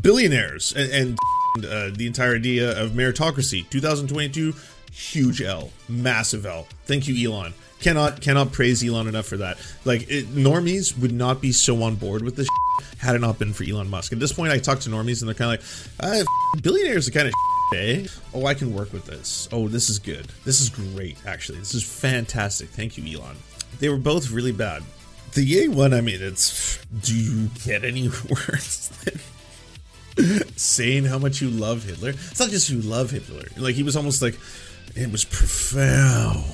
Billionaires and, and uh, the entire idea of meritocracy. 2022, huge L, massive L. Thank you, Elon. Cannot cannot praise Elon enough for that. Like it, normies would not be so on board with this had it not been for Elon Musk. At this point, I talk to normies and they're kind of like, uh, billionaires are kind of eh? Oh, I can work with this. Oh, this is good. This is great, actually. This is fantastic. Thank you, Elon. They were both really bad. The Ye one, I mean, it's. Do you get any worse than saying how much you love Hitler? It's not just you love Hitler. Like, he was almost like. It was profound.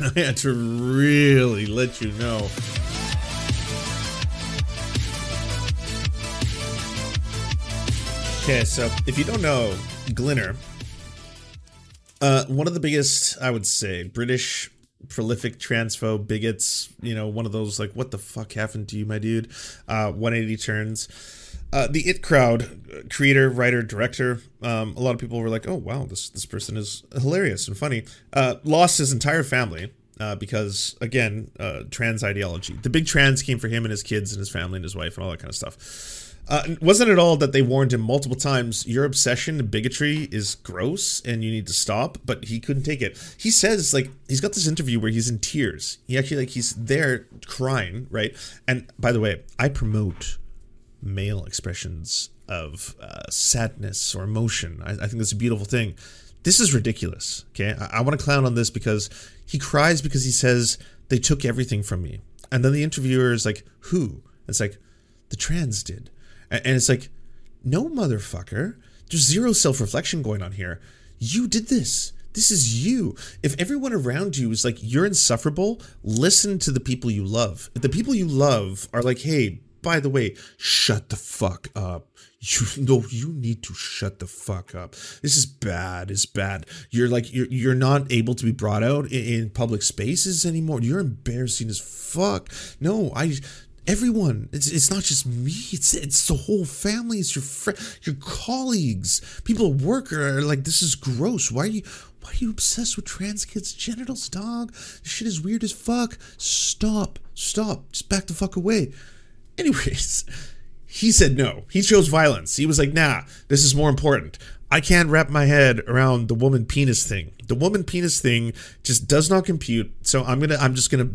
I had to really let you know. Okay, so if you don't know, Glinner, uh, one of the biggest, I would say, British prolific transphobe bigots, you know, one of those like, what the fuck happened to you, my dude? Uh, 180 turns. Uh, the It Crowd, creator, writer, director. Um, a lot of people were like, "Oh wow, this this person is hilarious and funny." Uh, lost his entire family uh, because, again, uh, trans ideology. The big trans came for him and his kids and his family and his wife and all that kind of stuff. Uh, wasn't it all that they warned him multiple times? Your obsession and bigotry is gross, and you need to stop. But he couldn't take it. He says like he's got this interview where he's in tears. He actually like he's there crying, right? And by the way, I promote male expressions of uh, sadness or emotion. I, I, think that's a beautiful thing. This is ridiculous. Okay, I, I want to clown on this because he cries because he says they took everything from me, and then the interviewer is like, "Who?" It's like the trans did and it's like, no, motherfucker. There's zero self reflection going on here. You did this. This is you. If everyone around you is like, you're insufferable, listen to the people you love. If the people you love are like, hey, by the way, shut the fuck up. You know, you need to shut the fuck up. This is bad. It's bad. You're like you're you're not able to be brought out in, in public spaces anymore. You're embarrassing as fuck. No, I everyone. It's, it's not just me. It's it's the whole family. It's your friend, your colleagues, people at work are like, this is gross. Why are you why are you obsessed with trans kids' genitals, dog? This shit is weird as fuck. Stop, stop, just back the fuck away. Anyways, he said no. He chose violence. He was like, nah, this is more important. I can't wrap my head around the woman penis thing. The woman penis thing just does not compute. So I'm gonna I'm just gonna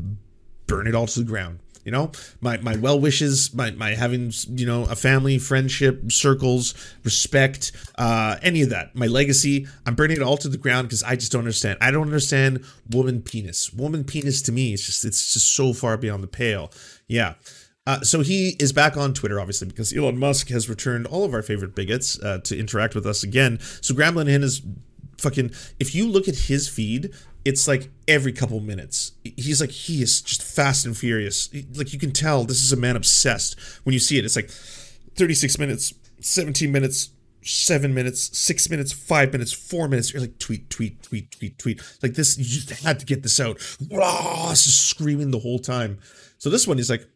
burn it all to the ground you know my my well wishes my my having you know a family friendship circles respect uh any of that my legacy i'm burning it all to the ground because i just don't understand i don't understand woman penis woman penis to me it's just it's just so far beyond the pale yeah uh, so he is back on Twitter, obviously, because Elon Musk has returned all of our favorite bigots uh, to interact with us again. So Graham Linehan is fucking. If you look at his feed, it's like every couple minutes. He's like he is just fast and furious. Like you can tell this is a man obsessed when you see it. It's like 36 minutes, 17 minutes, 7 minutes, 6 minutes, 5 minutes, 4 minutes. You're like tweet, tweet, tweet, tweet, tweet. Like this you just had to get this out. Rah, screaming the whole time. So this one is like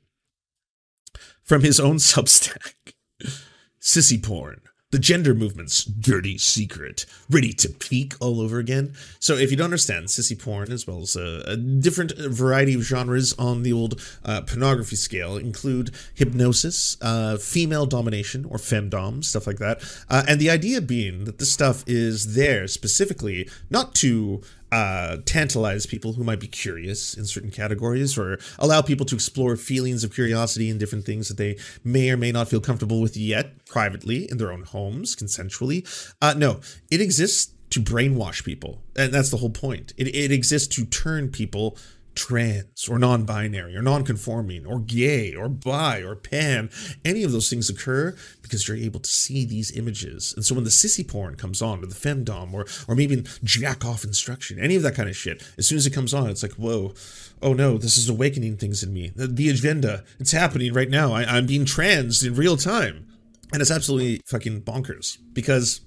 from his own Substack. Sissy porn the gender movement's dirty secret, ready to peak all over again. So, if you don't understand, sissy porn, as well as a, a different variety of genres on the old uh, pornography scale, include hypnosis, uh, female domination, or femdom, stuff like that. Uh, and the idea being that this stuff is there specifically not to uh, tantalize people who might be curious in certain categories or allow people to explore feelings of curiosity and different things that they may or may not feel comfortable with yet privately in their own homes, consensually. Uh, no, it exists to brainwash people. And that's the whole point. It, it exists to turn people trans or non binary or non conforming or gay or bi or pan, any of those things occur because you're able to see these images. And so when the sissy porn comes on or the femdom or, or maybe jack off instruction, any of that kind of shit, as soon as it comes on, it's like, whoa, oh no, this is awakening things in me. The, the agenda, it's happening right now. I, I'm being transed in real time. And it's absolutely fucking bonkers because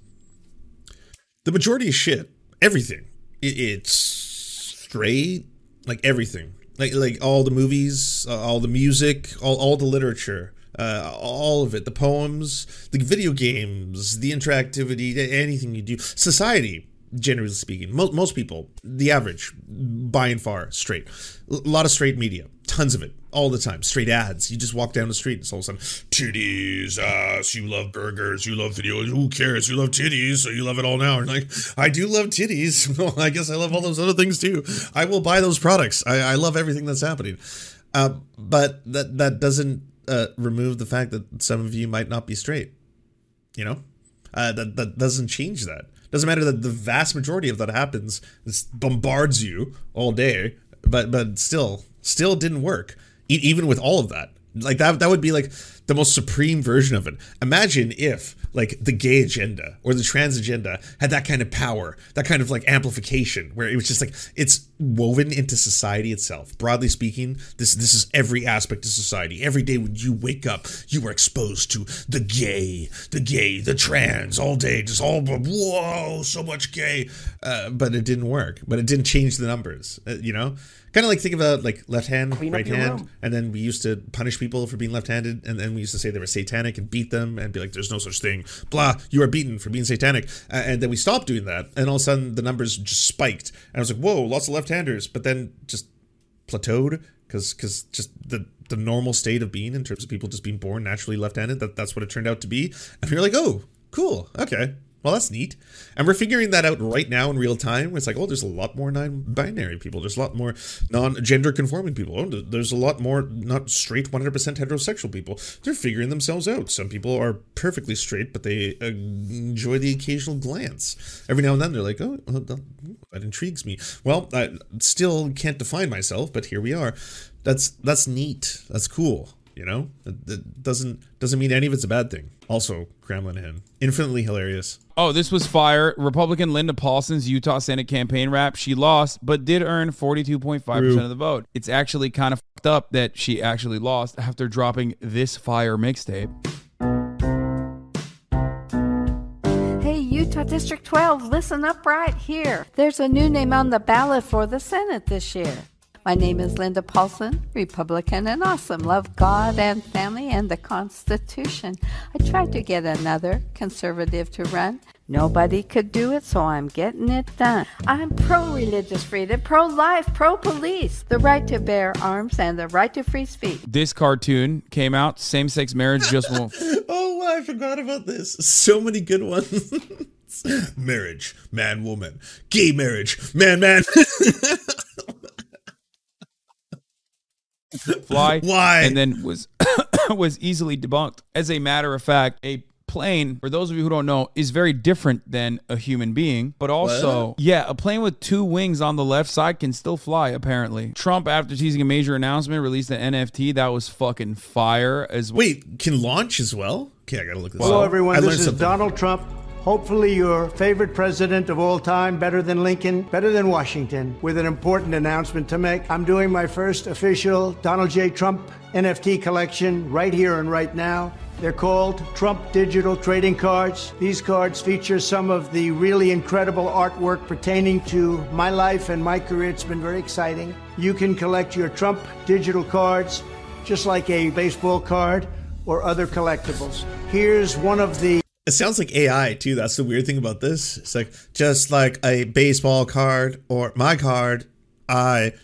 the majority of shit, everything, it, it's straight like everything, like like all the movies, uh, all the music, all all the literature, uh, all of it, the poems, the video games, the interactivity, anything you do, society. Generally speaking. Most, most people, the average, by and far, straight. A lot of straight media, tons of it, all the time. Straight ads. You just walk down the street and it's all of a sudden, titties, ass, you love burgers, you love videos, who cares? You love titties, so you love it all now. And like, I do love titties. Well, I guess I love all those other things too. I will buy those products. I, I love everything that's happening. Uh, but that, that doesn't uh, remove the fact that some of you might not be straight. You know? Uh, that, that doesn't change that. Doesn't matter that the vast majority of that happens. This bombards you all day, but but still, still didn't work. E- even with all of that, like that, that would be like the most supreme version of it. Imagine if like the gay agenda or the trans agenda had that kind of power, that kind of like amplification, where it was just like it's woven into society itself. Broadly speaking, this this is every aspect of society. Every day when you wake up, you are exposed to the gay, the gay, the trans all day, just all whoa, so much gay. Uh, but it didn't work. But it didn't change the numbers. Uh, you know, kind of like think about like left hand, Clean right hand, and then we used to punish people for being left-handed, and then we used to say they were satanic and beat them and be like, "There's no such thing." Blah, you are beaten for being satanic, uh, and then we stopped doing that, and all of a sudden the numbers just spiked, and I was like, "Whoa, lots of left-handers," but then just plateaued because because just the the normal state of being in terms of people just being born naturally left-handed that that's what it turned out to be. And you're like oh cool. Okay well that's neat. And we're figuring that out right now in real time. It's like oh there's a lot more non-binary people. There's a lot more non-gender conforming people. Oh, there's a lot more not straight 100% heterosexual people. They're figuring themselves out. Some people are perfectly straight but they enjoy the occasional glance. Every now and then they're like oh, oh well, that intrigues me. Well i still can't define myself but here we are. That's that's neat. That's cool you know? That, doesn't doesn't mean any of it's a bad thing. Also Graham Linehan. Infinitely hilarious Oh, this was fire. Republican Linda Paulson's Utah Senate campaign rap. She lost, but did earn 42.5% of the vote. It's actually kind of fucked up that she actually lost after dropping this fire mixtape. Hey, Utah District 12, listen up right here. There's a new name on the ballot for the Senate this year. My name is Linda Paulson, Republican and awesome. Love God and family and the Constitution. I tried to get another conservative to run. Nobody could do it, so I'm getting it done. I'm pro religious freedom, pro life, pro police, the right to bear arms, and the right to free speech. This cartoon came out. Same sex marriage just won't. oh i forgot about this so many good ones marriage man woman gay marriage man man fly. Why? And then was was easily debunked. As a matter of fact, a plane, for those of you who don't know, is very different than a human being. But also, yeah, a plane with two wings on the left side can still fly, apparently. Trump, after teasing a major announcement, released an NFT that was fucking fire as well. wait can launch as well okay i gotta look this Hello, up Hello, everyone. I This is something. Donald Trump. Hopefully, your favorite president of all time, better than Lincoln, better than Washington, with an important announcement to make. I'm doing my first official Donald J. Trump NFT collection right here and right now. They're called Trump Digital Trading Cards. These cards feature some of the really incredible artwork pertaining to my life and my career. It's been very exciting. You can collect your Trump digital cards just like a baseball card or other collectibles. Here's one of the It sounds like AI too. That's the weird thing about this. It's like just like a baseball card or my card. I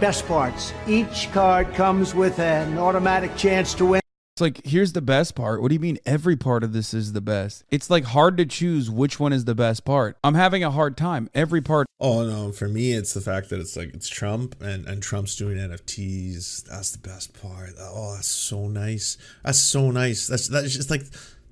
best parts. Each card comes with an automatic chance to win. It's like, here's the best part. What do you mean every part of this is the best? It's like hard to choose which one is the best part. I'm having a hard time. Every part oh no, for me it's the fact that it's like it's Trump and and Trump's doing NFTs. That's the best part. Oh, that's so nice. That's so nice. That's that's just like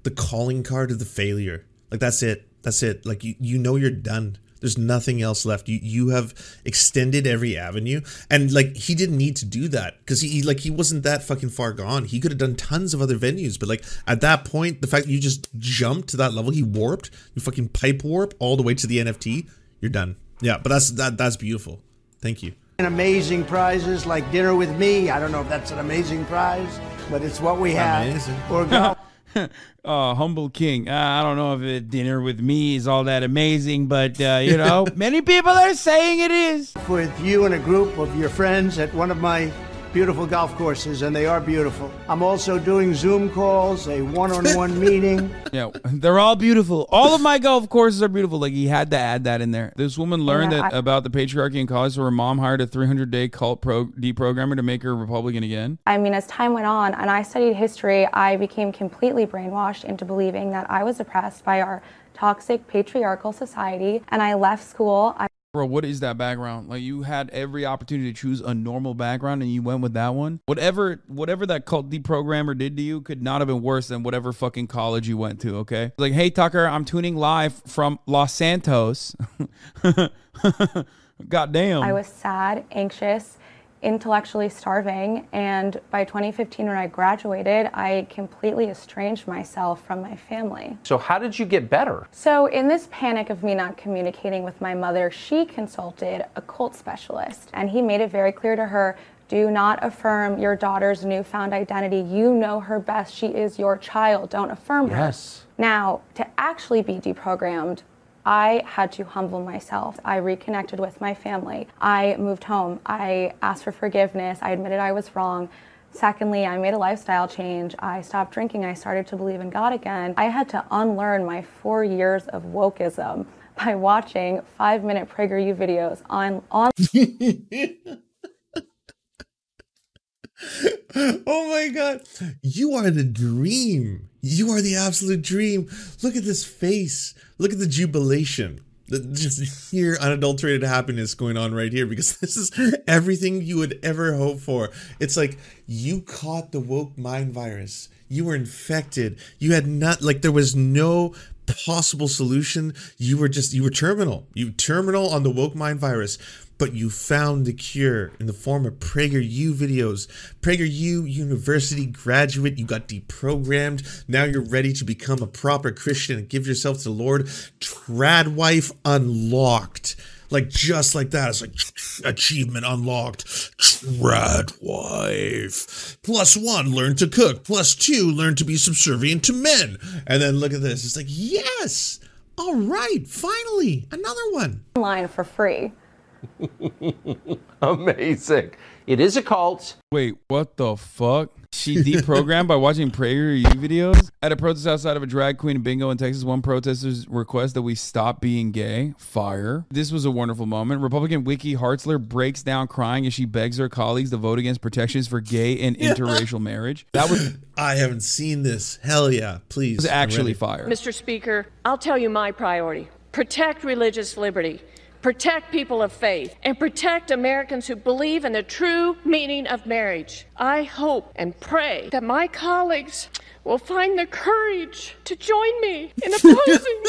the calling card of the failure. Like that's it. That's it. Like you you know you're done. There's nothing else left. You you have extended every avenue, and like he didn't need to do that because he, he like he wasn't that fucking far gone. He could have done tons of other venues, but like at that point, the fact that you just jumped to that level, he warped, you fucking pipe warp all the way to the NFT. You're done. Yeah, but that's that that's beautiful. Thank you. And Amazing prizes like dinner with me. I don't know if that's an amazing prize, but it's what we have. Amazing. Or uh, humble king. Uh, I don't know if a dinner with me is all that amazing, but uh, you know, many people are saying it is. with you and a group of your friends at one of my beautiful golf courses, and they are beautiful. I'm also doing Zoom calls, a one on one meeting. Yeah, they're all beautiful. All of my golf courses are beautiful. Like he had to add that in there. This woman learned Yeah, that I- about the patriarchy in college, so her mom hired a 300 day cult pro deprogrammer to make her Republican again. I mean, as time went on and I studied history, I became completely brainwashed into believing that I was oppressed by our toxic patriarchal society. And I left school. I Bro, what is that background? Like you had every opportunity to choose a normal background and you went with that one? Whatever whatever that cult deprogrammer did to you could not have been worse than whatever fucking college you went to, okay? Like, hey Tucker, I'm tuning live from Los Santos. Goddamn. I was sad, anxious, intellectually starving. And by 2015, when I graduated, I completely estranged myself from my family. So, how did you get better? So, in this panic of me not communicating with my mother, she consulted a cult specialist, and he made it very clear to her do not affirm your daughter's newfound identity. You know her best. She is your child. Don't affirm her. Yes. Now, to actually be deprogrammed, I had to humble myself. I reconnected with my family. I moved home. I asked for forgiveness. I admitted I was wrong. Secondly, I made a lifestyle change. I stopped drinking. I started to believe in God again. I had to unlearn my four years of wokeism by watching five minute PragerU videos on, on oh my god. You are the dream. You are the absolute dream. Look at this face. Look at the jubilation. Just sheer unadulterated happiness going on right here because this is everything you would ever hope for. It's like you caught the woke mind virus. You were infected. You had not like there was no possible solution. You were just you were terminal. You terminal on the woke mind virus but you found the cure in the form of PragerU videos. PragerU University graduate, you got deprogrammed. Now you're ready to become a proper Christian and give yourself to the Lord. Trad wife unlocked. Like just like that. It's like achievement unlocked. Trad wife. Plus one, learn to cook. Plus two, learn to be subservient to men. And then look at this. It's like, yes. All right, finally, another one. online for free. Amazing. It is a cult. Wait, what the fuck? She deprogrammed by watching PragerU videos? At a protest outside of a drag queen Bingo in Texas, one protester's request that we stop being gay. Fire. This was a wonderful moment. Republican Vicky Hartzler breaks down crying as she begs her colleagues to vote against protections for gay and interracial marriage. That was, I haven't seen this. Hell yeah, please. was actually fire. Mr. Speaker, I'll tell you my priority protect religious liberty, protect people of faith, and protect Americans who believe in the true meaning of marriage. I hope and pray that my colleagues will find the courage to join me in opposing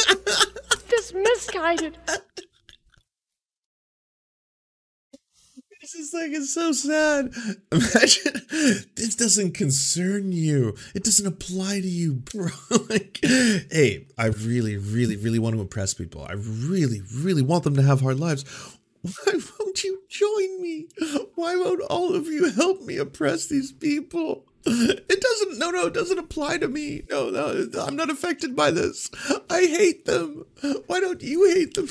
this misguided It's just like it's so sad. Imagine this doesn't concern you. It doesn't apply to you, bro. like, hey, I really, really, really want to impress people. I really, really want them to have hard lives. Why won't you join me? Why won't all of you help me oppress these people? It doesn't. No, no, it doesn't apply to me. No, no, I'm not affected by this. I hate them. Why don't you hate them?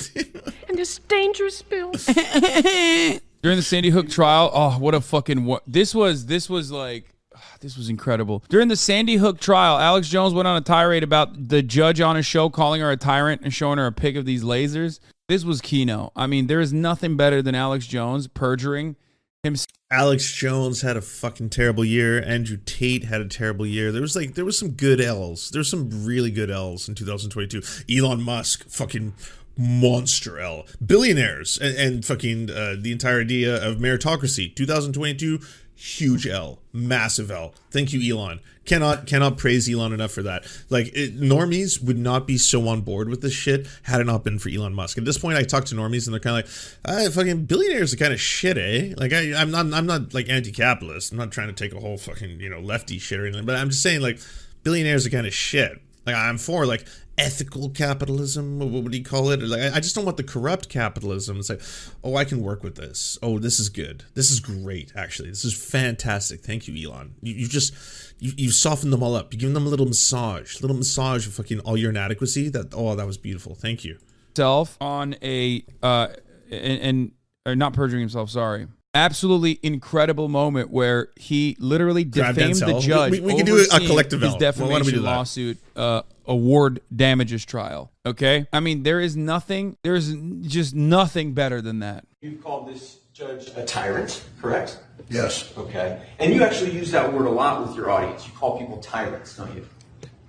and this dangerous bill. During the Sandy Hook trial, oh, what a fucking! This was this was like ah, this was incredible. During the Sandy Hook trial, Alex Jones went on a tirade about the judge on his show calling her a tyrant and showing her a pic of these lasers. This was Kino. I mean, there is nothing better than Alex Jones perjuring himself. Alex Jones had a fucking terrible year. Andrew Tate had a terrible year. There was like there was some good L's. There's some really good L's in 2022. Elon Musk, fucking monster L. Billionaires and, and fucking uh, the entire idea of meritocracy. 2022, huge L, massive L. Thank you, Elon. Cannot cannot praise Elon enough for that. Like it, normies would not be so on board with this shit had it not been for Elon Musk. At this point, I talk to normies and they're kind of like, ah, "Fucking billionaires are kind of shit, eh?" Like I, I'm not I'm not like anti-capitalist. I'm not trying to take a whole fucking you know lefty shit or anything. But I'm just saying like billionaires are kind of shit. Like I'm for like ethical capitalism. What what do you call it? Like I just don't want the corrupt capitalism. It's like, oh, I can work with this. Oh, this is good. This is great. Actually, this is fantastic. Thank you, Elon. You, you just you you softened them all up. You give them a little massage, little massage of fucking all your inadequacy. That oh, that was beautiful. Thank you. self on a uh and, and or not perjuring himself. Sorry, absolutely incredible moment where he literally defamed the Denzel. We- judge. we- we can do a- collective his L. Why don't defamation do that? lawsuit uh, award damages trial. Okay, I mean there is nothing. There is just nothing better than that. You've called this judge a tyrant, correct? Yes. Okay. And you actually use that word a lot with your audience. You call people tyrants, don't you?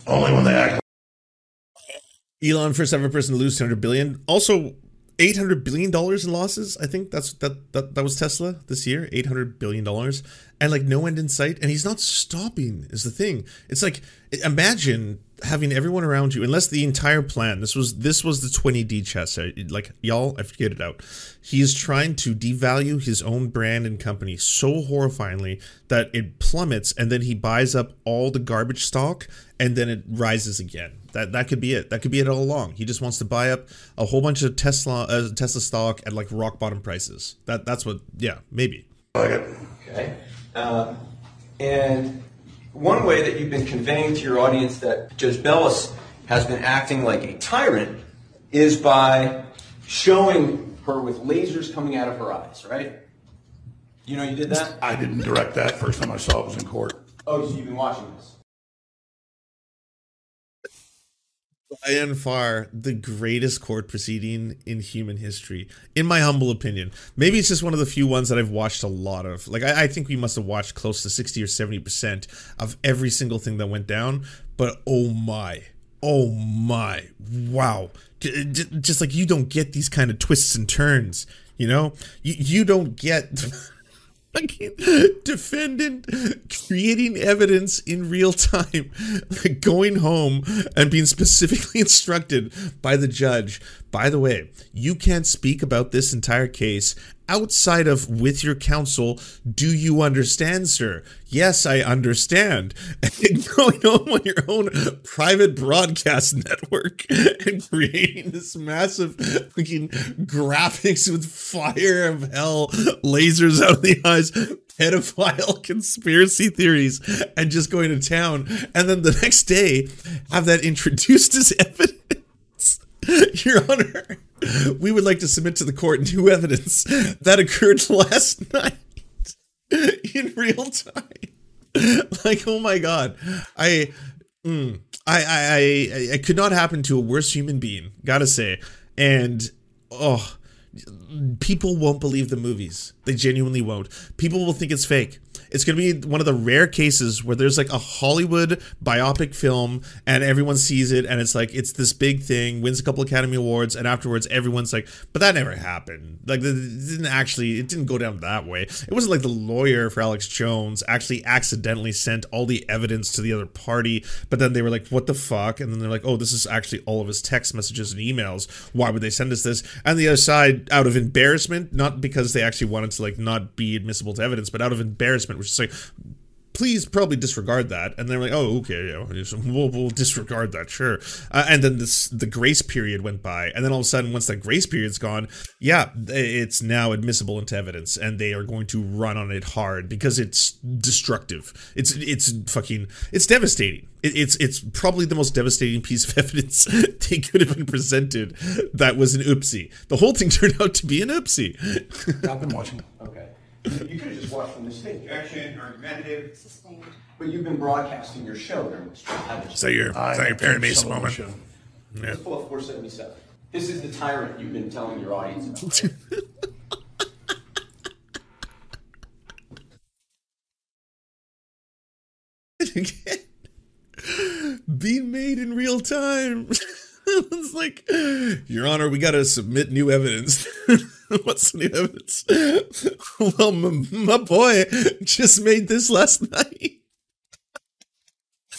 Only when they act. Elon, first ever person to lose 200 billion. Also, 800 billion dollars in losses. I think that's that that that was Tesla this year. 800 billion dollars, and like no end in sight. And he's not stopping. Is the thing. It's like imagine having everyone around you, unless the entire plan. This was this was the 20D chess. Like y'all, I figured it out. He is trying to devalue his own brand and company so horrifyingly that it plummets, and then he buys up all the garbage stock, and then it rises again. That that could be it. That could be it all along. He just wants to buy up a whole bunch of Tesla uh, Tesla stock at like rock bottom prices. That that's what. Yeah, maybe. Like it. Okay. Uh, and one way that you've been conveying to your audience that Judge Bellis has been acting like a tyrant is by showing her with lasers coming out of her eyes, right? You know you did that? I didn't direct that. First time I saw it was in court. Oh, so you've been watching this. By and far the greatest court proceeding in human history, in my humble opinion. Maybe it's just one of the few ones that I've watched a lot of. Like I, I think we must have watched close to sixty or seventy percent of every single thing that went down. But oh my, oh my, wow! Just like you don't get these kind of twists and turns. You know, you you don't get. fucking defendant creating evidence in real time, like going home and being specifically instructed by the judge. By the way, you can't speak about this entire case outside of with your counsel. Do you understand, sir? Yes, I understand. And going home on your own private broadcast network and creating this massive fucking graphics with fire of hell, lasers out of the eyes, pedophile conspiracy theories, and just going to town. And then the next day, have that introduced as evidence. Your Honor, we would like to submit to the court new evidence that occurred last night in real time. Like, oh my god, I, mm, I, I, I, I could not happen to a worse human being. Gotta say, and oh, people won't believe the movies. They genuinely won't. People will think it's fake. It's going to be one of the rare cases where there's like a Hollywood biopic film and everyone sees it and it's like it's this big thing, wins a couple Academy Awards, and afterwards everyone's like, but that never happened. Like it didn't actually, it didn't go down that way. It wasn't like the lawyer for Alex Jones actually accidentally sent all the evidence to the other party, but then they were like, what the fuck? And then they're like, oh, this is actually all of his text messages and emails. Why would they send us this? And the other side, out of embarrassment, not because they actually wanted to like not be admissible to evidence, but out of embarrassment, which is like, please probably disregard that. And they're like, oh, okay, yeah, we'll, we'll disregard that, sure. Uh, and then this the grace period went by, and then all of a sudden, once that grace period's gone, yeah, it's now admissible into evidence, and they are going to run on it hard because it's destructive. It's it's fucking it's devastating. It, it's it's probably the most devastating piece of evidence they could have been presented. That was an oopsie. The whole thing turned out to be an oopsie. I've been watching. Okay. You could have just watched from the stage. Objection, argumentative. Sustained. But you've been broadcasting your show during this trial, haven't you? Is that your, is that your Perry Mason moment? Show. Yeah. Let's pull up 477. This is the tyrant you've been telling your audience about. right? being made in real time. it's like, Your Honor, we got to submit new evidence. What's the new evidence? well, my, my boy just made this last night.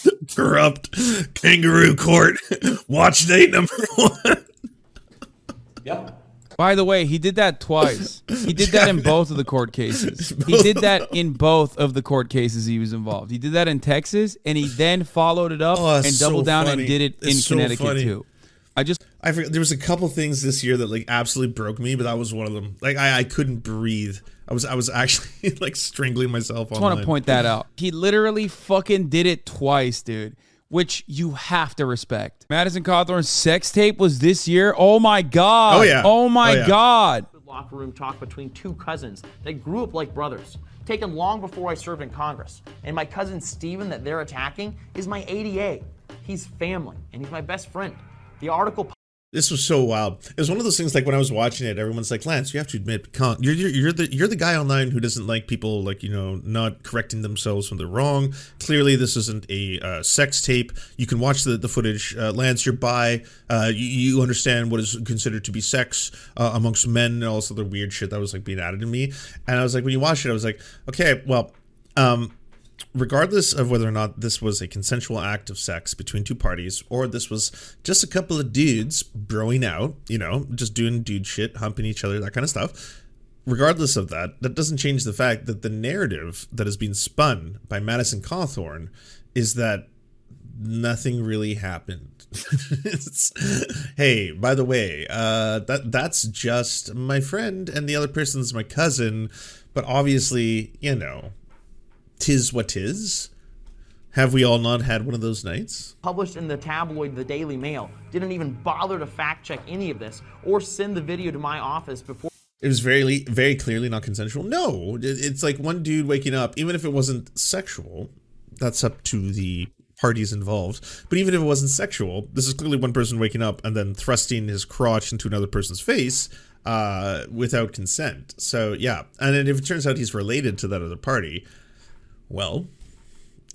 Corrupt kangaroo court. Watch date number one. Yep. By the way, he did that twice. He did that in both of the court cases. He did that in both of the court cases he was involved. He did that in Texas, and he then followed it up Oh, and doubled so down funny. and did it in It's so Connecticut funny. too. I just I forget, there was a couple things this year that like absolutely broke me, but that was one of them. Like I, I couldn't breathe. I was I was actually like strangling myself. just want to point that out. He literally fucking did it twice, dude. Which you have to respect. Madison Cawthorn's sex tape was this year. Oh my god. Oh, yeah. Oh my Oh, yeah. god. locker room talk between two cousins that grew up like brothers, taken long before I served in Congress. And my cousin Steven that they're attacking is my ADA. He's family, and he's my best friend. The article This was so wild. It was one of those things like when I was watching it, everyone's like, "Lance, you have to admit, you're, you're you're the you're the guy online who doesn't like people like you know not correcting themselves when they're wrong. Clearly, this isn't a uh, sex tape. You can watch the the footage. Uh, Lance, you're bi. Uh, you, you understand what is considered to be sex uh, amongst men and all this other weird shit that was like being added to me. And I was like, when you watch it, I was like, okay, well, um, regardless of whether or not this was a consensual act of sex between two parties or this was just a couple of dudes broing out, you know, just doing dude shit, humping each other, that kind of stuff. Regardless of that, that doesn't change the fact that the narrative that has been spun by Madison Cawthorn is that nothing really happened. Hey, by the way, uh, that that's just my friend, and the other person's my cousin. But obviously, you know, tis what tis. Have we all not had one of those nights? published in the tabloid The Daily Mail didn't even bother to fact check any of this or send the video to my office before It was very, very clearly not consensual. No, it's like one dude waking up, even if it wasn't sexual. That's up to the parties involved. But even if it wasn't sexual, this is clearly one person waking up and then thrusting his crotch into another person's face uh, without consent. So yeah, and if it turns out he's related to that other party, well,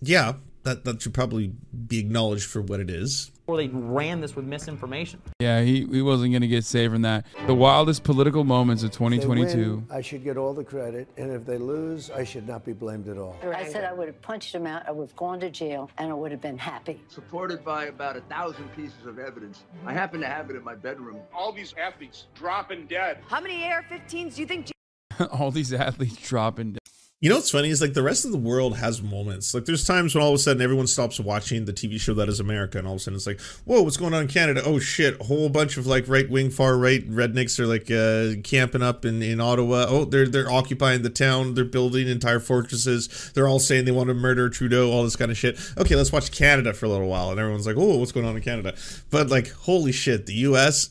yeah, that that should probably be acknowledged for what it is. Or they ran this with misinformation. Yeah, he, he wasn't going to get saved from that. The wildest political moments of If they 2022. win, I should get all the credit, and if they lose, I should not be blamed at all. I said I would have punched him out, I would have gone to jail, and I would have been happy. supported by about a thousand pieces of evidence. I happen to have it in my bedroom. All these athletes dropping dead. How many AR-15s do you think? All these athletes dropping. You know what's funny is like the rest of the world has moments. Like there's times when all of a sudden everyone stops watching the TV show that is America, and all of a sudden it's like, whoa, what's going on in Canada? Oh shit, a whole bunch of like right wing, far right rednecks are like uh, camping up in, in Ottawa. Oh, they're they're occupying the town. They're building entire fortresses. They're all saying they want to murder Trudeau. All this kind of shit. Okay, let's watch Canada for a little while, and everyone's like, oh, what's going on in Canada? But like, holy shit, the U.S.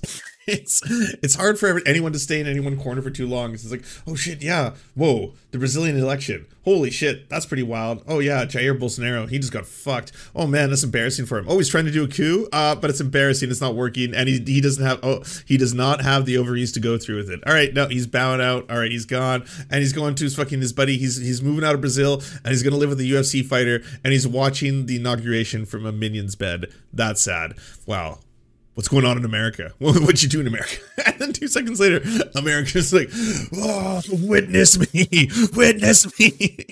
it's it's hard for anyone to stay in any one corner for too long. It's like, oh shit, yeah, whoa, the Brazilian election, holy shit, that's pretty wild. Oh yeah, Jair Bolsonaro, he just got fucked. Oh man, that's embarrassing for him. Oh, he's trying to do a coup, uh, but it's embarrassing. It's not working, and he he doesn't have oh he does not have the ovaries to go through with it. All right, no, he's bowing out. All right, he's gone, and he's going to his fucking his buddy. He's he's moving out of Brazil, and he's gonna live with a UFC fighter, and he's watching the inauguration from a minion's bed. That's sad. Wow what's going on in America? What you do in America? And then two seconds later, America's like, oh, witness me, witness me.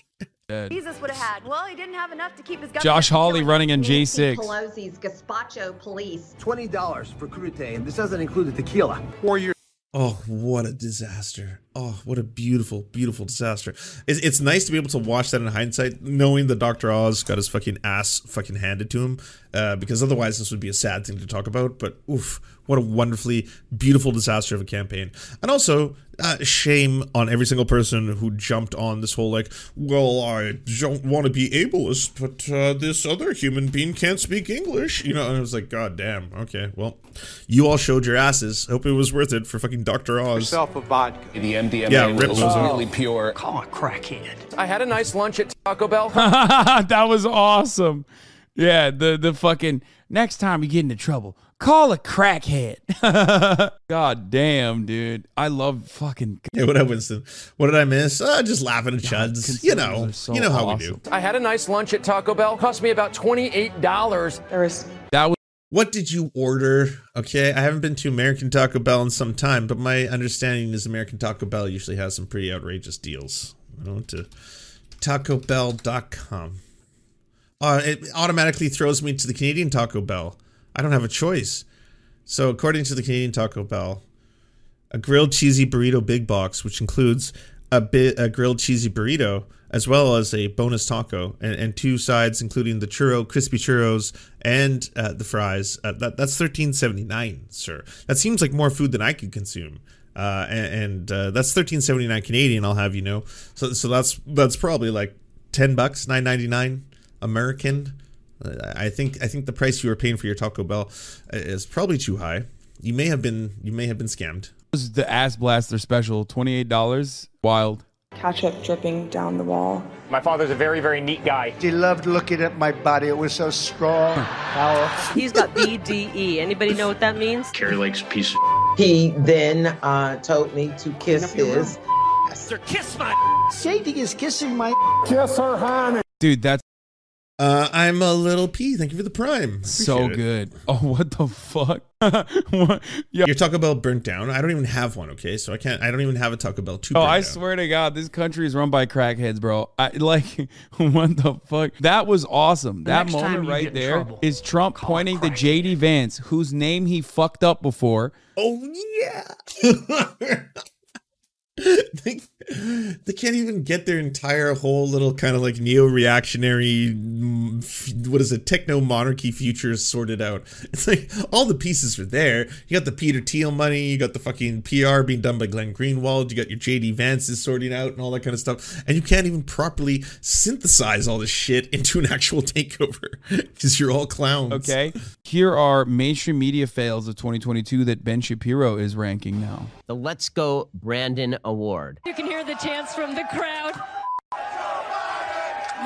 Jesus would have had. Well, he didn't have enough to keep his government. Josh Hawley running in Nancy J6. Pelosi's gazpacho police. Twenty dollars for crudite, and this doesn't include the tequila. Four years. Oh, what a disaster. Oh, what a beautiful, beautiful disaster. It's, it's nice to be able to watch that in hindsight, knowing that Dr. Oz got his fucking ass fucking handed to him, uh, because otherwise this would be a sad thing to talk about. But oof, what a wonderfully beautiful disaster of a campaign. And also, uh, shame on every single person who jumped on this whole, like, well, I don't want to be ableist, but uh, this other human being can't speak English. You know, and I was like, God damn, okay, well, you all showed your asses. Hope it was worth it for fucking Dr. Oz. Yourself a vodka. The MDMA Yeah, was Rip was really pure. Call a crackhead. I had a nice lunch at Taco Bell. that was awesome. Yeah, the the fucking next time you get into trouble, call a crackhead. God damn, dude. I love fucking Yeah, what up, Winston? What did I miss? Uh, just laughing at chuds. You know, you know how we do. I had a nice lunch at Taco Bell. Cost me about twenty-eight dollars. There was that was. What did you order? Okay, I haven't been to American Taco Bell in some time, but my understanding is American Taco Bell usually has some pretty outrageous deals. I went to TacoBell.com. Uh, it automatically throws me to the Canadian Taco Bell. I don't have a choice. So, according to the Canadian Taco Bell, a grilled cheesy burrito big box, which includes a bit a grilled cheesy burrito as well as a bonus taco and, and two sides, including the churro, crispy churros, and uh, the fries. Uh, that that's thirteen seventy nine, sir. That seems like more food than I could consume. Uh, and and uh, that's thirteen seventy nine Canadian. I'll have you know. So so that's that's probably like ten bucks, nine ninety nine American. Uh, I think I think the price you were paying for your Taco Bell is probably too high. You may have been you may have been scammed. was the ass blaster special, twenty eight dollars. Wild. Ketchup dripping down the wall. My father's a very, very neat guy. He loved looking at my body. It was so strong, powerful. He's got BDE. Anybody know what that means? Kari Lake's piece of He then uh, told me to kiss his. Sir, kiss my. Sadie is kissing my. Kiss her, honey. Dude, that's Uh, I'm a little P. Thank you for the prime. so Appreciate it. good. Oh, what the fuck? what? Yeah. Your Taco Bell burnt down. I don't even have one. Okay, so I can't. I don't even have a Taco Bell two. Oh, burnt I down. swear to God, this country is run by crackheads, bro. I like, what the fuck? That was awesome. The that moment right get in there trouble, is Trump pointing to JD Vance, whose name he fucked up before. Oh yeah. they, they can't even get their entire whole little kind of like neo-reactionary mm, what is it techno monarchy future sorted out it's like all the pieces are there you got the peter thiel money you got the fucking pr being done by glenn greenwald you got your jd vance's sorting out and all that kind of stuff and you can't even properly synthesize all this shit into an actual takeover because you're all clowns Okay. Here are mainstream media fails of 2022 that Ben Shapiro is ranking now. The Let's Go Brandon Award. You can hear the chants from the crowd.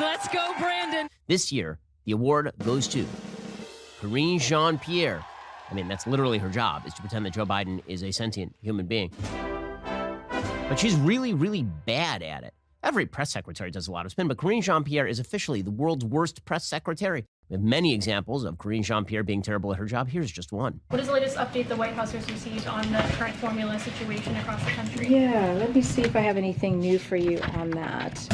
Let's go, Brandon. This year, the award goes to Karine Jean Pierre. I mean, that's literally her job, is to pretend that Joe Biden is a sentient human being. But she's really, really bad at it. Every press secretary does a lot of spin, but Karine Jean Pierre is officially the world's worst press secretary. We have many examples of Karine Jean Pierre being terrible at her job. Here's just one. What is the latest update the White House has received on the current formula situation across the country? Yeah, let me see if I have anything new for you on that.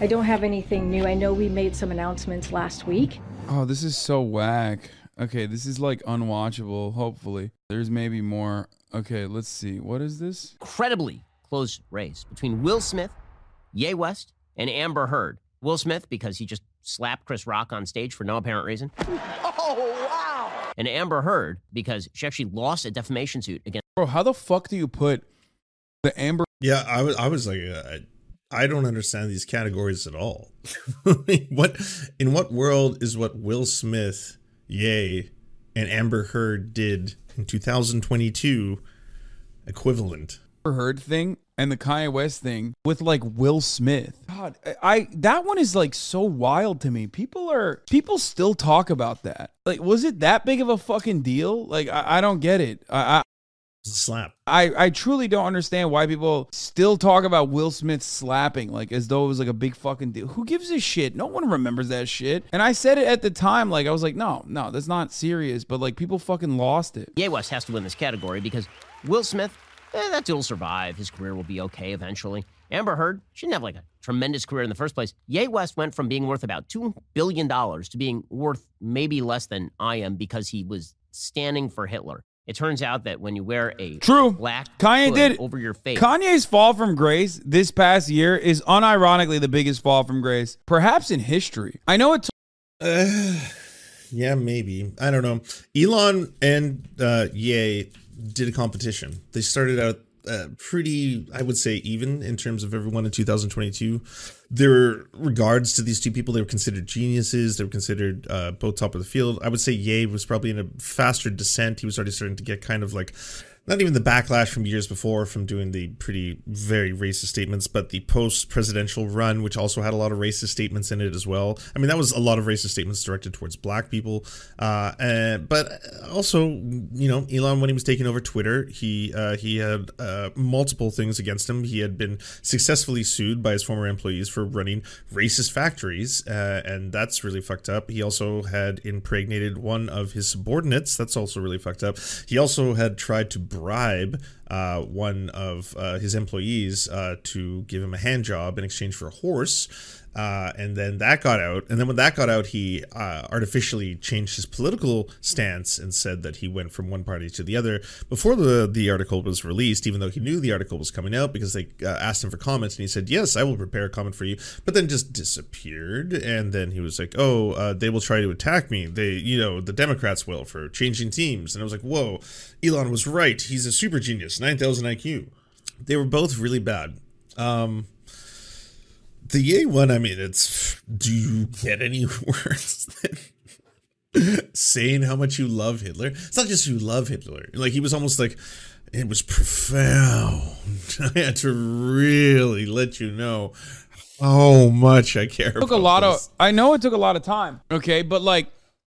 I don't have anything new. I know we made some announcements last week. Oh, this is so whack. Okay, this is like unwatchable, hopefully. There's maybe more. Okay, let's see. What is this? Incredibly close race between Will Smith, Ye West, and Amber Heard. Will Smith, because he just slapped Chris Rock on stage for no apparent reason. Oh, wow. And Amber Heard, because she actually lost a defamation suit against. Bro, how the fuck do you put the Amber? Yeah, I was. I was like, uh, I, I don't understand these categories at all. what in what world is what Will Smith, Ye, and Amber Heard did in 2022 equivalent? Heard thing and the Kanye West thing with like Will Smith. God, I, I that one is like so wild to me. People are people still talk about that. Like, was it that big of a fucking deal? Like, I, I don't get it. I, I slap. I, I truly don't understand why people still talk about Will Smith slapping like as though it was like a big fucking deal. Who gives a shit? No one remembers that shit. And I said it at the time, like I was like, no, no, that's not serious. But like people fucking lost it. Ye West has to win this category because Will Smith, eh, that dude will survive. His career will be okay eventually. Amber Heard, she didn't have like a tremendous career in the first place. Ye West went from being worth about $2 billion to being worth maybe less than I am because he was standing for Hitler. It turns out that when you wear a True. black Kanye hood did over your face, Kanye's fall from grace this past year is unironically the biggest fall from grace, perhaps in history. I know it's Uh, yeah, maybe. I don't know. Elon and uh, Ye did a competition. They started out uh, pretty, I would say, even in terms of everyone in 2022. Their regards to these two people, they were considered geniuses. They were considered uh, both top of the field. I would say Ye was probably in a faster descent. He was already starting to get kind of like not even the backlash from years before from doing the pretty very racist statements, but the post presidential run, which also had a lot of racist statements in it as well. I mean, that was a lot of racist statements directed towards black people. Uh, and, but also, you know, Elon, when he was taking over Twitter, he uh, he had uh, multiple things against him. He had been successfully sued by his former employees for running racist factories, uh, and that's really fucked up. He also had impregnated one of his subordinates. That's also really fucked up. He also had tried to bribe uh, one of uh, his employees uh, to give him a hand job in exchange for a horse. Uh, and then that got out. And then when that got out, he uh, artificially changed his political stance and said that he went from one party to the other before the, the article was released, even though he knew the article was coming out because they uh, asked him for comments. And he said, Yes, I will prepare a comment for you. But then just disappeared. And then he was like, Oh, uh, they will try to attack me. They, you know, the Democrats will for changing teams. And I was like, Whoa, Elon was right. He's a super genius, 9,000 IQ. They were both really bad. Um, the Ye one, I mean, it's do you get any worse than saying how much you love Hitler? It's not just you love Hitler. Like he was almost like it was profound. I had to really let you know how much I care. It took a lot this. of. I know it took a lot of time. Okay, but like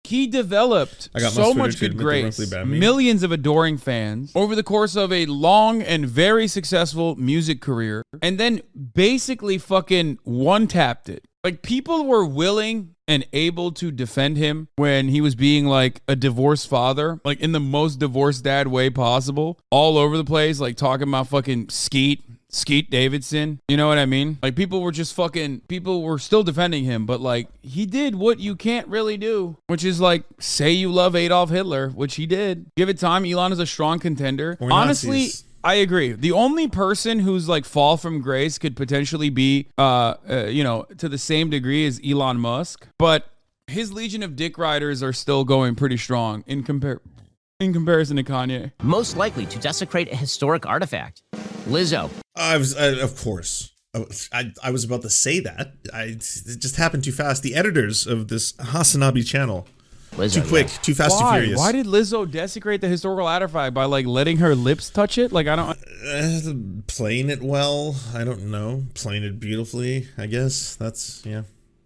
he developed I got so much good grace, directly about me. millions of adoring fans over the course of a long and very successful music career, and then basically fucking one tapped it. Like people were willing and able to defend him when he was being like a divorced father, like in the most divorced dad way possible, all over the place, like talking about fucking Skeet, Skeet Davidson. You know what I mean? Like people were just fucking people were still defending him, but like he did what you can't really do, which is like say you love Adolf Hitler, which he did. Give it time. Elon is a strong contender. Or Honestly, Nazis. I agree. The only person who's like fall from grace could potentially be, uh, uh, you know, to the same degree as Elon Musk, but his legion of dick riders are still going pretty strong in compare in comparison to Kanye. Most likely to desecrate a historic artifact. Lizzo. I was, I, of course. I was- I, I was about to say that. I, it just happened too fast. The editors of this Hasanabi channel. Lizzo, too quick, yeah. too fast, Why? too furious. Why did Lizzo desecrate the historical artifact by like letting her lips touch it? Like I don't. uh, playing it well? I don't know. Playing it beautifully, I guess. That's, yeah.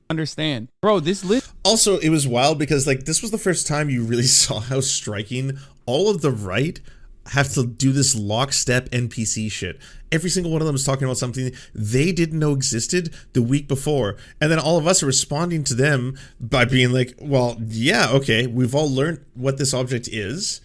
understand, bro. This list. Also, it was wild because like this was the first time you really saw how striking all of the right have to do this lockstep NPC shit. Every single one of them is talking about something they didn't know existed the week before. And then all of us are responding to them by being like, well, yeah, okay, we've all learned what this object is.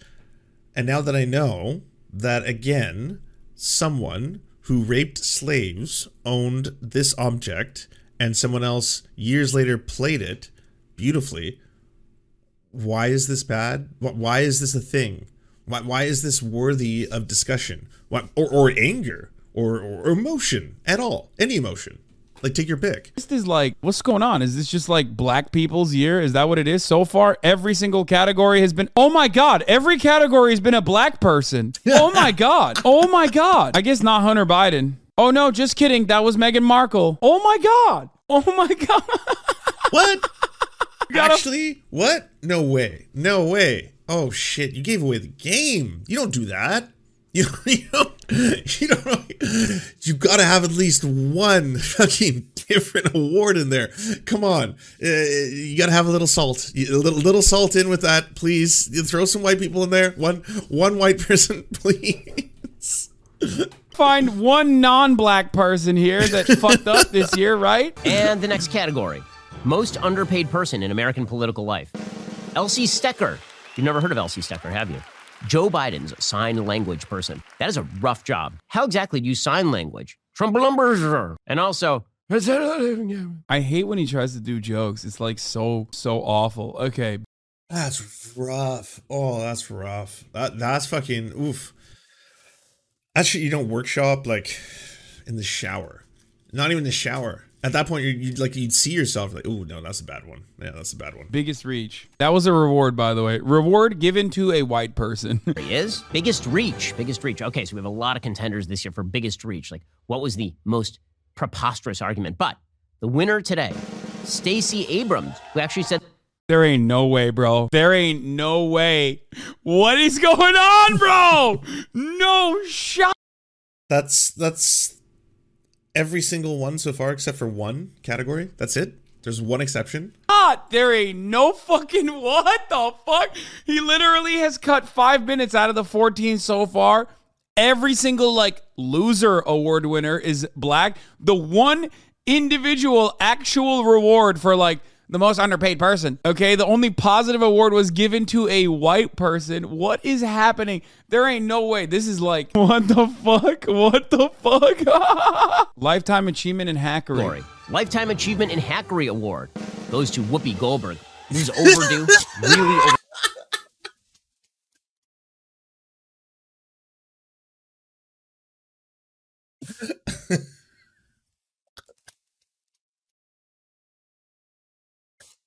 And now that I know that again, someone who raped slaves owned this object and someone else years later played it beautifully, why is this bad? Why is this a thing? Why, why is this worthy of discussion? Why, or, or anger or, or emotion at all? Any emotion. Like, take your pick. This is like, what's going on? Is this just like black people's year? Is that what it is so far? Every single category has been, oh my God, every category has been a black person. Oh my God. Oh my God. I guess not Hunter Biden. Oh no, just kidding. That was Meghan Markle. Oh my God. Oh my God. What? Actually, what? No way. No way. Oh shit! You gave away the game. You don't do that. You you don't you don't you gotta have at least one fucking different award in there. Come on, uh, you gotta have a little salt. A little little salt in with that, please. You throw some white people in there. One one white person, please. Find one non-black person here that fucked up this year, right? And the next category most underpaid person in American political life. Elsie Stecker. You've never heard of Elsie Stecker, have you? Joe Biden's sign language person. That is a rough job. How exactly do you sign language? Trump Trumblumberger. And also, I hate when he tries to do jokes. It's like so so awful. Okay, That's rough. Oh, that's rough. That that's fucking oof. That shit you don't workshop like in the shower. Not even the shower. At that point, you you like you'd see yourself like, oh no, that's a bad one. Yeah, that's a bad one. biggest reach. That was a reward, by the way. Reward given to a white person. There he is. Biggest reach. Biggest reach. Okay, so we have a lot of contenders this year for biggest reach. Like, what was the most preposterous argument? But the winner today, Stacey Abrams, who actually said There ain't no way, bro. There ain't no way. What is going on, bro? no shot. That's that's every single one so far except for one category. That's it. There's one exception. There ain't no fucking what the fuck. He literally has cut five minutes out of the 14 so far. Every single like loser award winner is black. The one individual actual reward for like the most underpaid person. Okay, the only positive award was given to a white person. What is happening? There ain't no way. This is like what the fuck? What the fuck? Lifetime achievement in hackery. Glory. Lifetime Achievement in Hackery Award goes to Whoopi Goldberg, who's overdue, really over.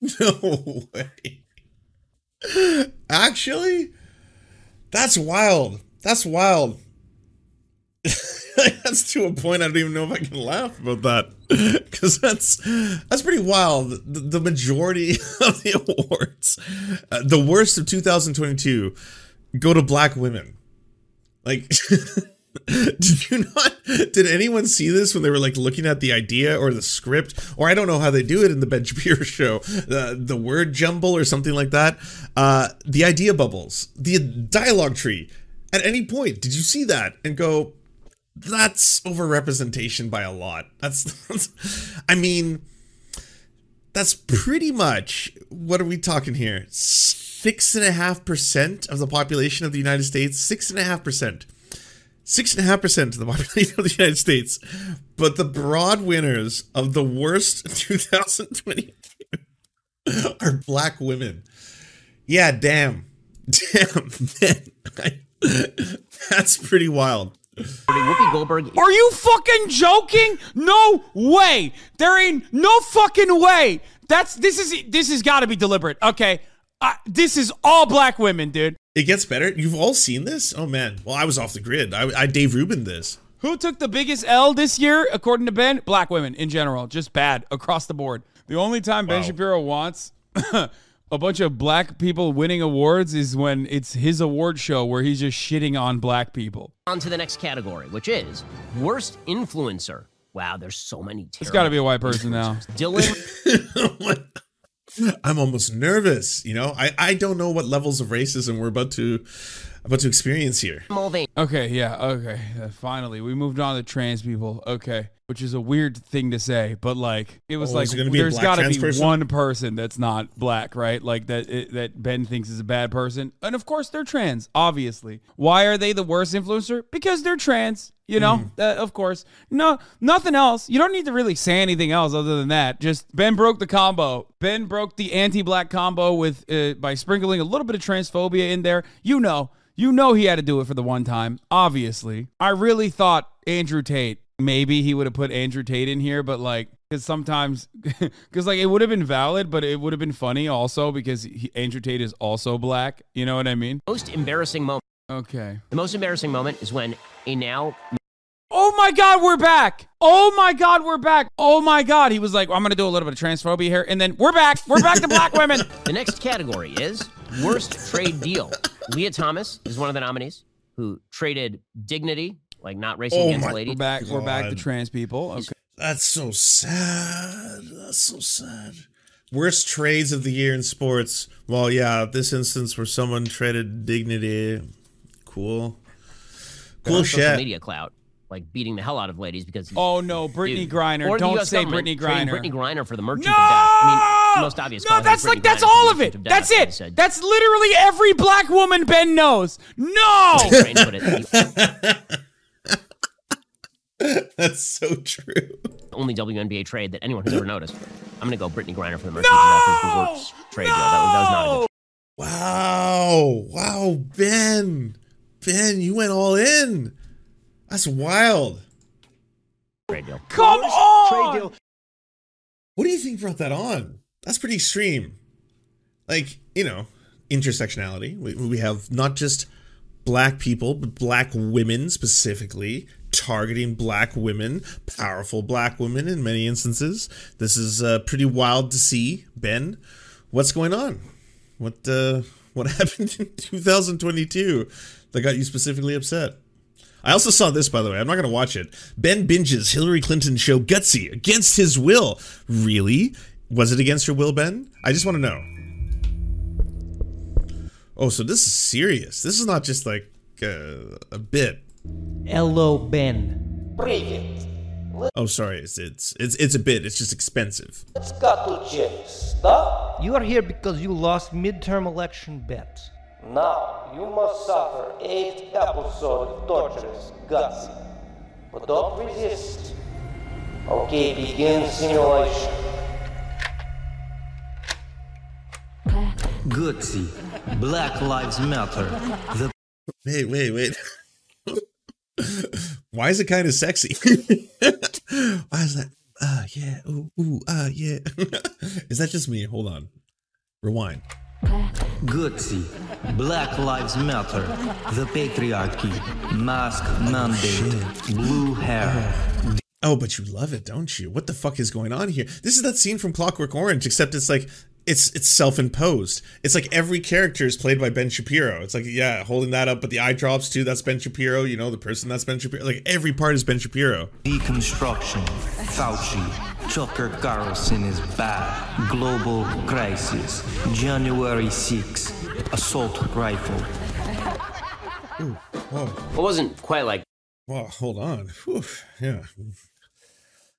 No way. Actually, that's wild. That's wild. that's to a point I don't even know if I can laugh about that because that's that's pretty wild. The, the majority of the awards, uh, the worst of 2022, go to black women. Like, did you not? Did anyone see this when they were like looking at the idea or the script, or I don't know how they do it in the Ben Shapiro show, uh, the word jumble or something like that. Uh, the idea bubbles, the dialogue tree. At any point, did you see that and go? That's overrepresentation by a lot. That's, that's I mean, that's pretty much what are we talking here? Six and a half percent of the population of the United States. Six and a half percent. Six and a half percent of the population of the United States. But the broad winners of the worst 2022 are black women. Yeah, damn. Damn, man. That's pretty wild. Whoopi Goldberg. Are you fucking joking? No way. There ain't no fucking way. That's this is this has got to be deliberate. Okay, uh, this is all black women, dude. It gets better. You've all seen this? Oh man. Well, I was off the grid. I, I Dave Rubin this. Who took the biggest L this year, according to Ben? Black women in general, just bad across the board. The only time Ben Wow. Shapiro wants a bunch of black people winning awards is when it's his award show where he's just shitting on black people. On to the next category, which is worst influencer. Wow, there's so many. It's got to be a white person now. Dylan. I'm almost nervous. You know, I, I don't know what levels of racism we're about to about to experience here. Mulvaney. Okay, yeah, okay. Uh, finally, we moved on to trans people. Okay, which is a weird thing to say, but like it was Oh, like is it gonna be a got to be person? one person that's not black, right? Like that it, that Ben thinks is a bad person, and of course they're trans. Obviously, why are they the worst influencer? Because they're trans. You know, Mm. Uh, of course. No, nothing else. You don't need to really say anything else other than that. Just Ben broke the combo. Ben broke the anti-black combo with uh, by sprinkling a little bit of transphobia in there. You know, you know he had to do it for the one time. Obviously, I really thought Andrew Tate. Maybe he would have put Andrew Tate in here, but like, because sometimes, because like it would have been valid, but it would have been funny also because he, Andrew Tate is also black. You know what I mean? Most embarrassing moment. Okay. The most embarrassing moment is when a now Oh my God, we're back. Oh my God, we're back. Oh my God. He was like, I'm going to do a little bit of transphobia here. And then we're back. We're back to black women. The next category is worst trade deal. Lia Thomas is one of the nominees who traded dignity, like not racing Oh against my ladies. We're back. We're back to trans people. Okay. That's so sad. That's so sad. Worst trades of the year in sports. Well, yeah, this instance where someone traded dignity. Cool. Cool on social shit. media clout, like beating the hell out of ladies because. Oh no, Brittney Dude. Griner. Or Don't say Brittney trading Griner. Brittney Griner for the merchant of death. I mean, the most obvious. No, cause is that's Brittney like that's Griner all of merchant it. death. That's it. said- That's literally every black woman Ben knows. No. Train put it- the That's so true. only WNBA trade that anyone has ever noticed. I'm gonna go Brittney Griner for the merchant of death the worst trade deal. That was, that was not a good Wow. Wow, Ben. Ben, you went all in. That's wild. trade deal. Come on. What do you think brought that on? That's pretty extreme. Like, you know, intersectionality. We, we have not just black people, but black women specifically, targeting black women, powerful black women in many instances. This is uh, pretty wild to see. Ben, what's going on? What uh, what happened in 2022 that got you specifically upset? I also saw this, by the way. I'm not going to watch it. Ben binges Hillary Clinton show Gutsy against his will. Really? Was it against your will, Ben? I just want to know. Oh, so this is serious. This is not just like uh, a bit. Hello, Ben. Private. Oh, sorry. It's, it's it's it's a bit. It's just expensive. Let's cut to chase. Stop. You are here because you lost midterm election bet. Now you must suffer eight episodes of torturous guts. But don't resist. Okay, begin simulation. Gutsy. Black Lives Matter. The Wait, wait, wait. Why is it kind of sexy? Why is that? Ah, yeah. Ooh, ooh, ah, yeah. is that just me? Hold on. Rewind. Gutsy. Black Lives Matter. The patriarchy. Mask mandate. Blue hair. Oh, but you love it, don't you? What the fuck is going on here? This is that scene from Clockwork Orange, except it's like it's it's self-imposed. It's like every character is played by Ben Shapiro. It's like yeah, holding that up, but the eye drops too. That's Ben Shapiro. You know the person that's Ben Shapiro. Like every part is Ben Shapiro. Deconstruction. Fauci. Tucker Carlson is bad. Global crisis. January 6. Assault rifle. Ooh, whoa. It wasn't quite like Well, hold on. Whew, yeah.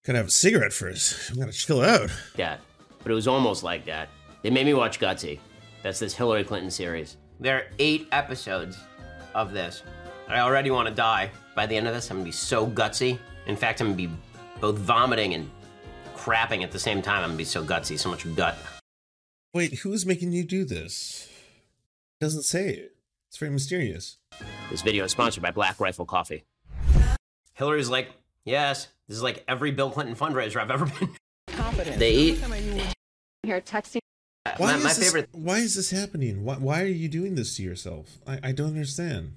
Gotta have a cigarette first. I Gotta chill out. that, but it was almost like that. They made me watch Gutsy. That's this Hillary Clinton series. There are eight episodes of this. I already want to die. By the end of this, I'm gonna be so gutsy. In fact, I'm gonna be both vomiting and crapping at the same time. I'm gonna be so gutsy, so much gut. Wait, who's making you do this? It Doesn't say it. It's very mysterious. This video is sponsored by Black Rifle Coffee. Hillary's like, yes, this is like every Bill Clinton fundraiser I've ever been. They eat. Here texting. Why My, is my this, favorite. Why is this happening? Why, why are you doing this to yourself? I, I don't understand.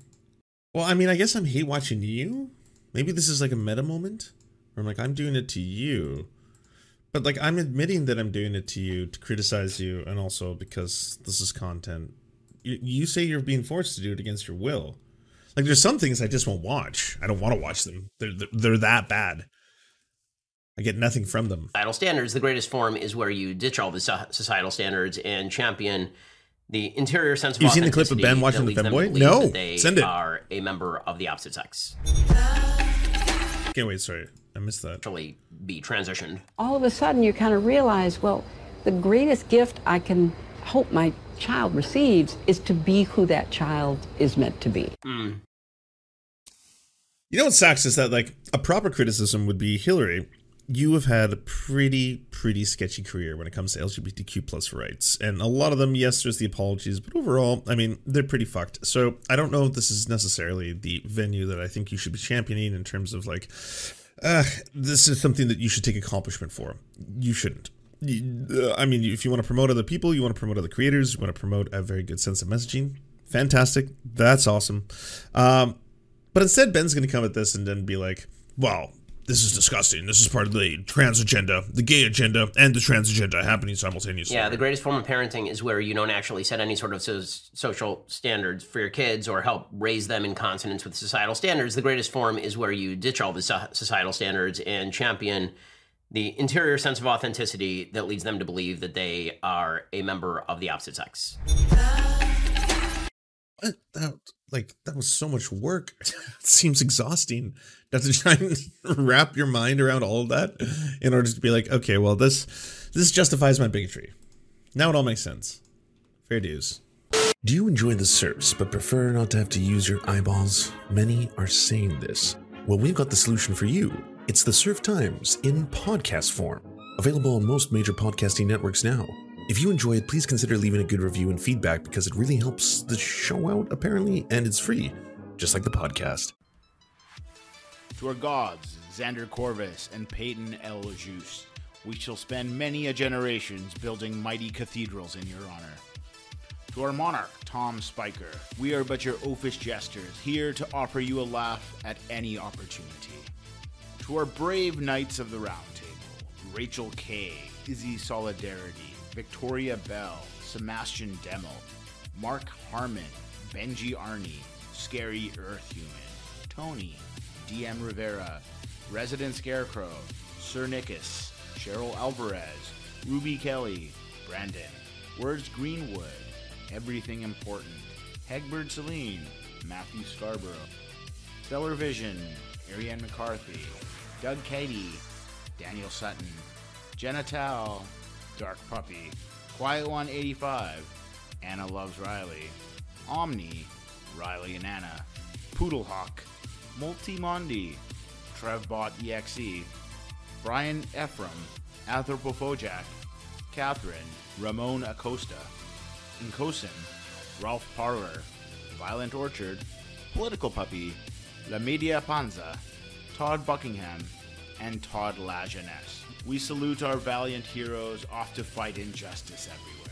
Well, I mean, I guess I'm hate watching you. Maybe this is like a meta moment where I'm like, I'm doing it to you. But like, I'm admitting that I'm doing it to you to criticize you and also because this is content. You, you say you're being forced to do it against your will. Like, there's some things I just won't watch. I don't want to watch them. They're, they're, they're that bad. I get nothing from them. societal standards. The greatest form is where you ditch all the societal standards and champion the interior sense of You've seen the clip of Ben watching the leads them femboy? No. they Send it. are a member of the opposite sex. Can't wait. Sorry. I missed that. Actually, be transitioned. All of a sudden, you kind of realize, well, the greatest gift I can hope my child receives is to be who that child is meant to be. Mm. You know what sucks is that like a proper criticism would be Hillary. You have had a pretty pretty sketchy career when it comes to LGBTQ plus rights, and a lot of them, yes, there's the apologies, but overall, I mean, they're pretty fucked. So I don't know if this is necessarily the venue that I think you should be championing in terms of like, uh, this is something that you should take accomplishment for. You shouldn't. Uh, I mean, if you want to promote other people, you want to promote other creators, you want to promote a very good sense of messaging. Fantastic. That's awesome. Um, but instead, Ben's going to come at this and then be like, well, this is disgusting. This is part of the trans agenda, the gay agenda, and the trans agenda happening simultaneously. Yeah, the greatest form of parenting is where you don't actually set any sort of so- social standards for your kids or help raise them in consonance with societal standards. The greatest form is where you ditch all the so- societal standards and champion the interior sense of authenticity that leads them to believe that they are a member of the opposite sex. What? Like, that was so much work. it seems exhausting. You have to try and wrap your mind around all of that in order to be like, okay, well, this this justifies my bigotry. Now it all makes sense. Fair dues. Do you enjoy the Serfs but prefer not to have to use your eyeballs? Many are saying this. Well, we've got the solution for you. It's the Serf Times in podcast form, available on most major podcasting networks now. If you enjoy it, please consider leaving a good review and feedback because it really helps the show out, apparently, and it's free, just like the podcast. To our gods, Xander Corvus and Peyton L. Juste, we shall spend many a generations building mighty cathedrals in your honor. To our monarch, Tom Spiker, we are but your oafish jesters, here to offer you a laugh at any opportunity. To our brave knights of the Round Table, Rachel K., Izzy Solidarity, Victoria Bell, Sebastian Demmel, Mark Harmon, Benji Arnie, Scary Earth Human, Tony, DM Rivera, Resident Scarecrow, Sir Nickus, Cheryl Alvarez, Ruby Kelly, Brandon, Words Greenwood, Everything Important, Hegbert Celine, Matthew Scarborough, Stellar Vision, Ariane McCarthy, Doug Cady, Daniel Sutton, Jenna Tao, Dark Puppy, Quiet One 85, Anna Loves Riley, Omni, Riley and Anna, Poodlehawk, Multimondi, Trevbot EXE, Brian Ephraim, Anthropophojack, Catherine, Ramon Acosta, Inkosin, Ralph Parler, Violent Orchard, Political Puppy, La Media Panza, Todd Buckingham, and Todd La Jeunesse. We salute our valiant heroes off to fight injustice everywhere.